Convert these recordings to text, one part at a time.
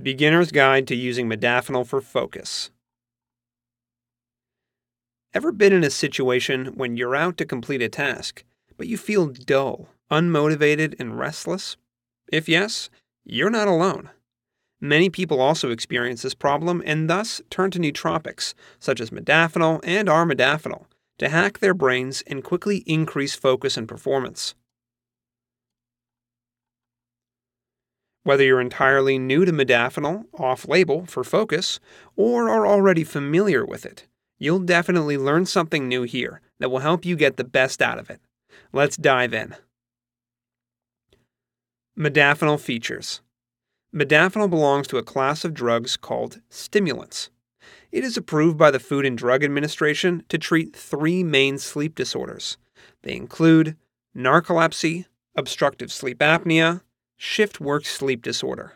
Beginner's Guide to Using Modafinil for Focus. Ever been in a situation when you're out to complete a task, but you feel dull, unmotivated, and restless? If yes, you're not alone. Many people also experience this problem and thus turn to nootropics, such as modafinil and armodafinil, to hack their brains and quickly increase focus and performance. Whether you're entirely new to modafinil, off label for focus, or are already familiar with it, you'll definitely learn something new here that will help you get the best out of it. Let's dive in. Modafinil features Modafinil belongs to a class of drugs called stimulants. It is approved by the Food and Drug Administration to treat three main sleep disorders. They include narcolepsy, obstructive sleep apnea, shift work sleep disorder.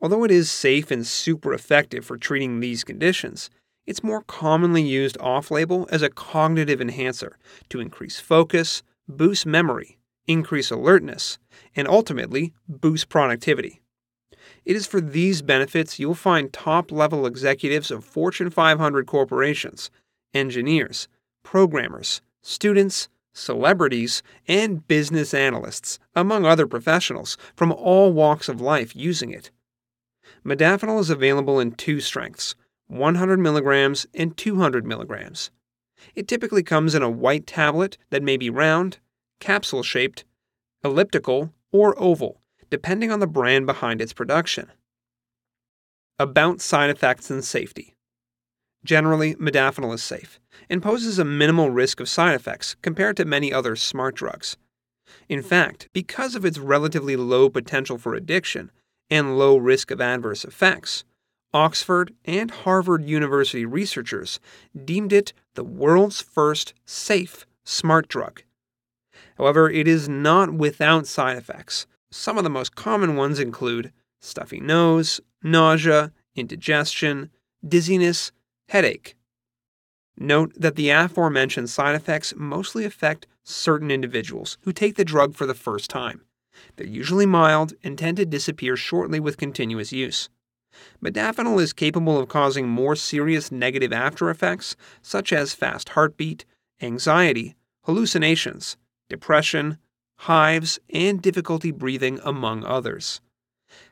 Although it is safe and super effective for treating these conditions, it's more commonly used off label as a cognitive enhancer to increase focus, boost memory, increase alertness, and ultimately boost productivity. It is for these benefits you'll find top level executives of Fortune 500 corporations, engineers, programmers, students, celebrities, and business analysts, among other professionals from all walks of life using it. Modafinil is available in two strengths 100 milligrams and 200 milligrams. It typically comes in a white tablet that may be round, capsule shaped, elliptical, or oval, depending on the brand behind its production. About side effects and safety. Generally, modafinil is safe and poses a minimal risk of side effects compared to many other smart drugs. In fact, because of its relatively low potential for addiction and low risk of adverse effects, Oxford and Harvard University researchers deemed it the world's first safe smart drug. However, it is not without side effects. Some of the most common ones include stuffy nose, nausea, indigestion, dizziness, headache. Note that the aforementioned side effects mostly affect certain individuals who take the drug for the first time. They're usually mild and tend to disappear shortly with continuous use. Modafinil is capable of causing more serious negative after effects, such as fast heartbeat, anxiety, hallucinations, depression, hives, and difficulty breathing, among others.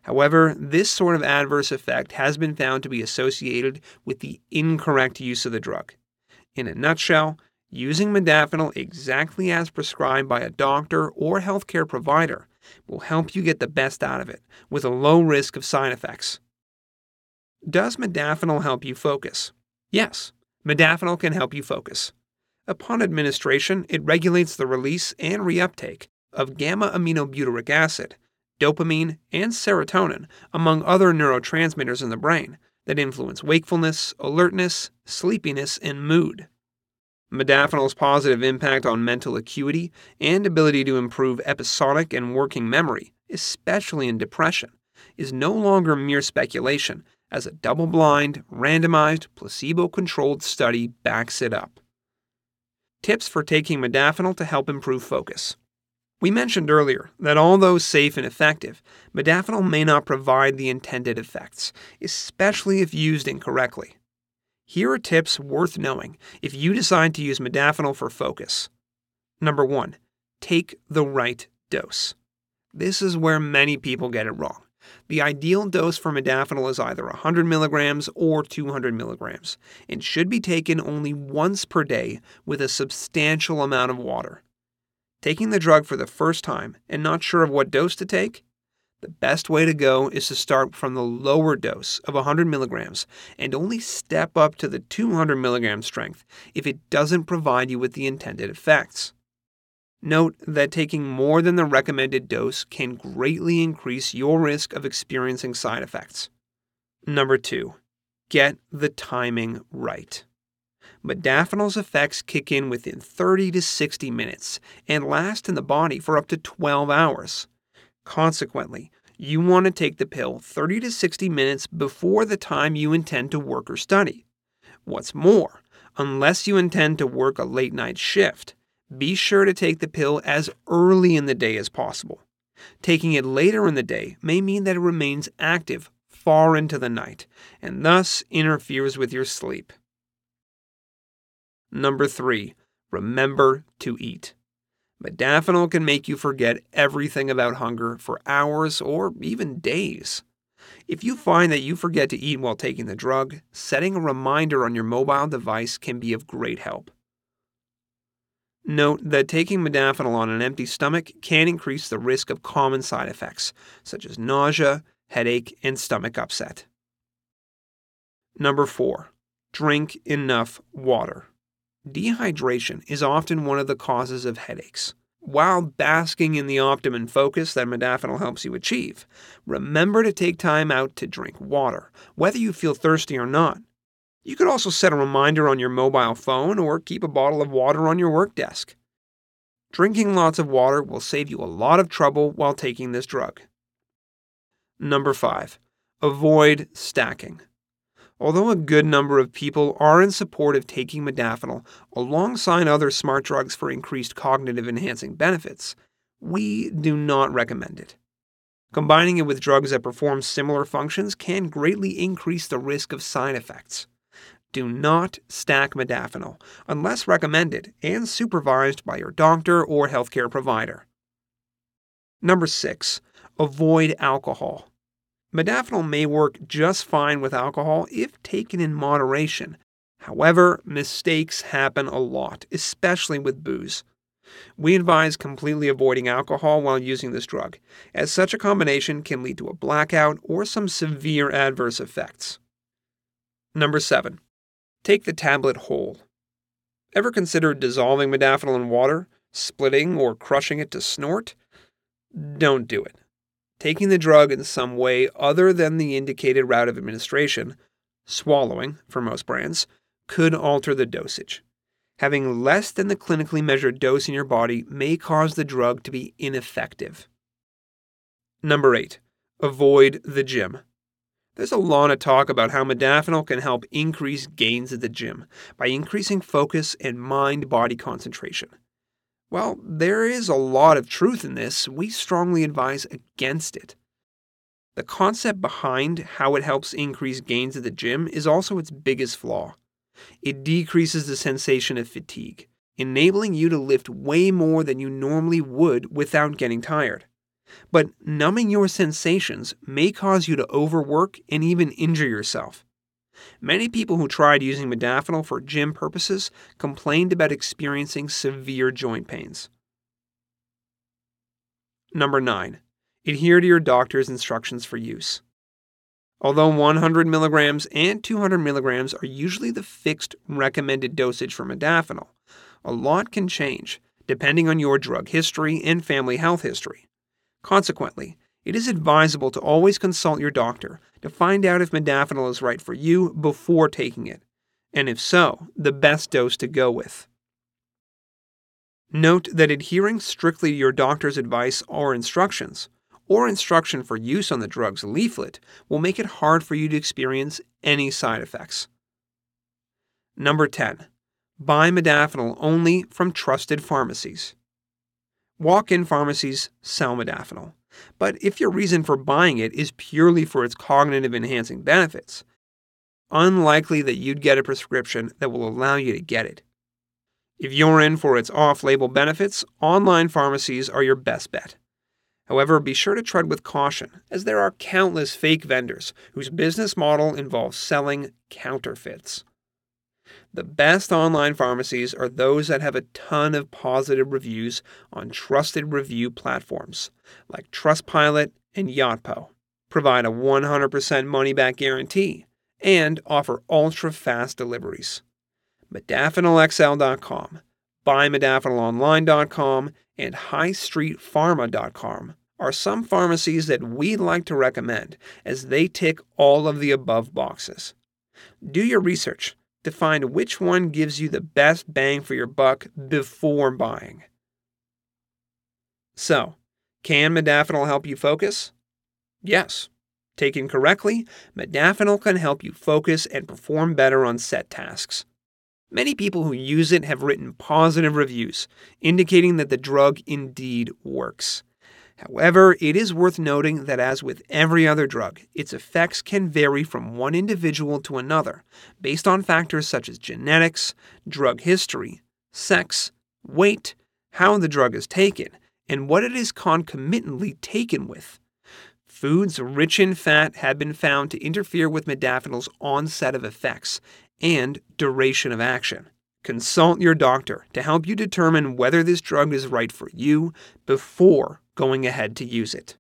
However, this sort of adverse effect has been found to be associated with the incorrect use of the drug. In a nutshell, using modafinil exactly as prescribed by a doctor or healthcare provider will help you get the best out of it with a low risk of side effects. Does modafinil help you focus? Yes, modafinil can help you focus. Upon administration, it regulates the release and reuptake of gamma aminobutyric acid, dopamine, and serotonin, among other neurotransmitters in the brain that influence wakefulness, alertness, sleepiness, and mood. Modafinil's positive impact on mental acuity and ability to improve episodic and working memory, especially in depression, is no longer mere speculation, as a double blind, randomized, placebo controlled study backs it up. Tips for taking modafinil to help improve focus. We mentioned earlier that although safe and effective, modafinil may not provide the intended effects, especially if used incorrectly. Here are tips worth knowing if you decide to use modafinil for focus. Number 1. Take the right dose. This is where many people get it wrong. The ideal dose for modafinil is either 100 milligrams or 200 milligrams and should be taken only once per day with a substantial amount of water taking the drug for the first time and not sure of what dose to take, the best way to go is to start from the lower dose of 100 milligrams and only step up to the 200 milligram strength if it doesn't provide you with the intended effects. Note that taking more than the recommended dose can greatly increase your risk of experiencing side effects. Number two, get the timing right modafinil's effects kick in within 30 to 60 minutes and last in the body for up to 12 hours. Consequently, you want to take the pill 30 to 60 minutes before the time you intend to work or study. What's more, unless you intend to work a late night shift, be sure to take the pill as early in the day as possible. Taking it later in the day may mean that it remains active far into the night and thus interferes with your sleep. Number 3. Remember to eat. Modafinil can make you forget everything about hunger for hours or even days. If you find that you forget to eat while taking the drug, setting a reminder on your mobile device can be of great help. Note that taking modafinil on an empty stomach can increase the risk of common side effects, such as nausea, headache, and stomach upset. Number 4. Drink enough water. Dehydration is often one of the causes of headaches. While basking in the optimum focus that modafinil helps you achieve, remember to take time out to drink water, whether you feel thirsty or not. You could also set a reminder on your mobile phone or keep a bottle of water on your work desk. Drinking lots of water will save you a lot of trouble while taking this drug. Number 5. Avoid stacking. Although a good number of people are in support of taking modafinil alongside other smart drugs for increased cognitive enhancing benefits, we do not recommend it. Combining it with drugs that perform similar functions can greatly increase the risk of side effects. Do not stack modafinil unless recommended and supervised by your doctor or healthcare provider. Number 6. Avoid alcohol. Modafinil may work just fine with alcohol if taken in moderation. However, mistakes happen a lot, especially with booze. We advise completely avoiding alcohol while using this drug, as such a combination can lead to a blackout or some severe adverse effects. Number 7. Take the tablet whole. Ever considered dissolving modafinil in water, splitting, or crushing it to snort? Don't do it. Taking the drug in some way other than the indicated route of administration, swallowing for most brands, could alter the dosage. Having less than the clinically measured dose in your body may cause the drug to be ineffective. Number 8. Avoid the gym. There's a lot of talk about how modafinil can help increase gains at the gym by increasing focus and mind body concentration. While there is a lot of truth in this, we strongly advise against it. The concept behind how it helps increase gains at the gym is also its biggest flaw. It decreases the sensation of fatigue, enabling you to lift way more than you normally would without getting tired. But numbing your sensations may cause you to overwork and even injure yourself. Many people who tried using modafinil for gym purposes complained about experiencing severe joint pains. Number 9. Adhere to your doctor's instructions for use. Although 100 milligrams and 200 milligrams are usually the fixed recommended dosage for modafinil, a lot can change depending on your drug history and family health history. Consequently, it is advisable to always consult your doctor to find out if modafinil is right for you before taking it, and if so, the best dose to go with. Note that adhering strictly to your doctor's advice or instructions, or instruction for use on the drug's leaflet, will make it hard for you to experience any side effects. Number 10. Buy modafinil only from trusted pharmacies. Walk in pharmacies sell modafinil. But if your reason for buying it is purely for its cognitive enhancing benefits, unlikely that you'd get a prescription that will allow you to get it. If you're in for its off label benefits, online pharmacies are your best bet. However, be sure to tread with caution, as there are countless fake vendors whose business model involves selling counterfeits. The best online pharmacies are those that have a ton of positive reviews on trusted review platforms like Trustpilot and Yotpo, provide a 100% money back guarantee, and offer ultra fast deliveries. ModafinilXL.com, BuyModafinilOnline.com, and HighStreetPharma.com are some pharmacies that we'd like to recommend as they tick all of the above boxes. Do your research to find which one gives you the best bang for your buck before buying. So, can modafinil help you focus? Yes. Taken correctly, modafinil can help you focus and perform better on set tasks. Many people who use it have written positive reviews, indicating that the drug indeed works. However, it is worth noting that, as with every other drug, its effects can vary from one individual to another based on factors such as genetics, drug history, sex, weight, how the drug is taken, and what it is concomitantly taken with. Foods rich in fat have been found to interfere with modafinil's onset of effects and duration of action. Consult your doctor to help you determine whether this drug is right for you before going ahead to use it.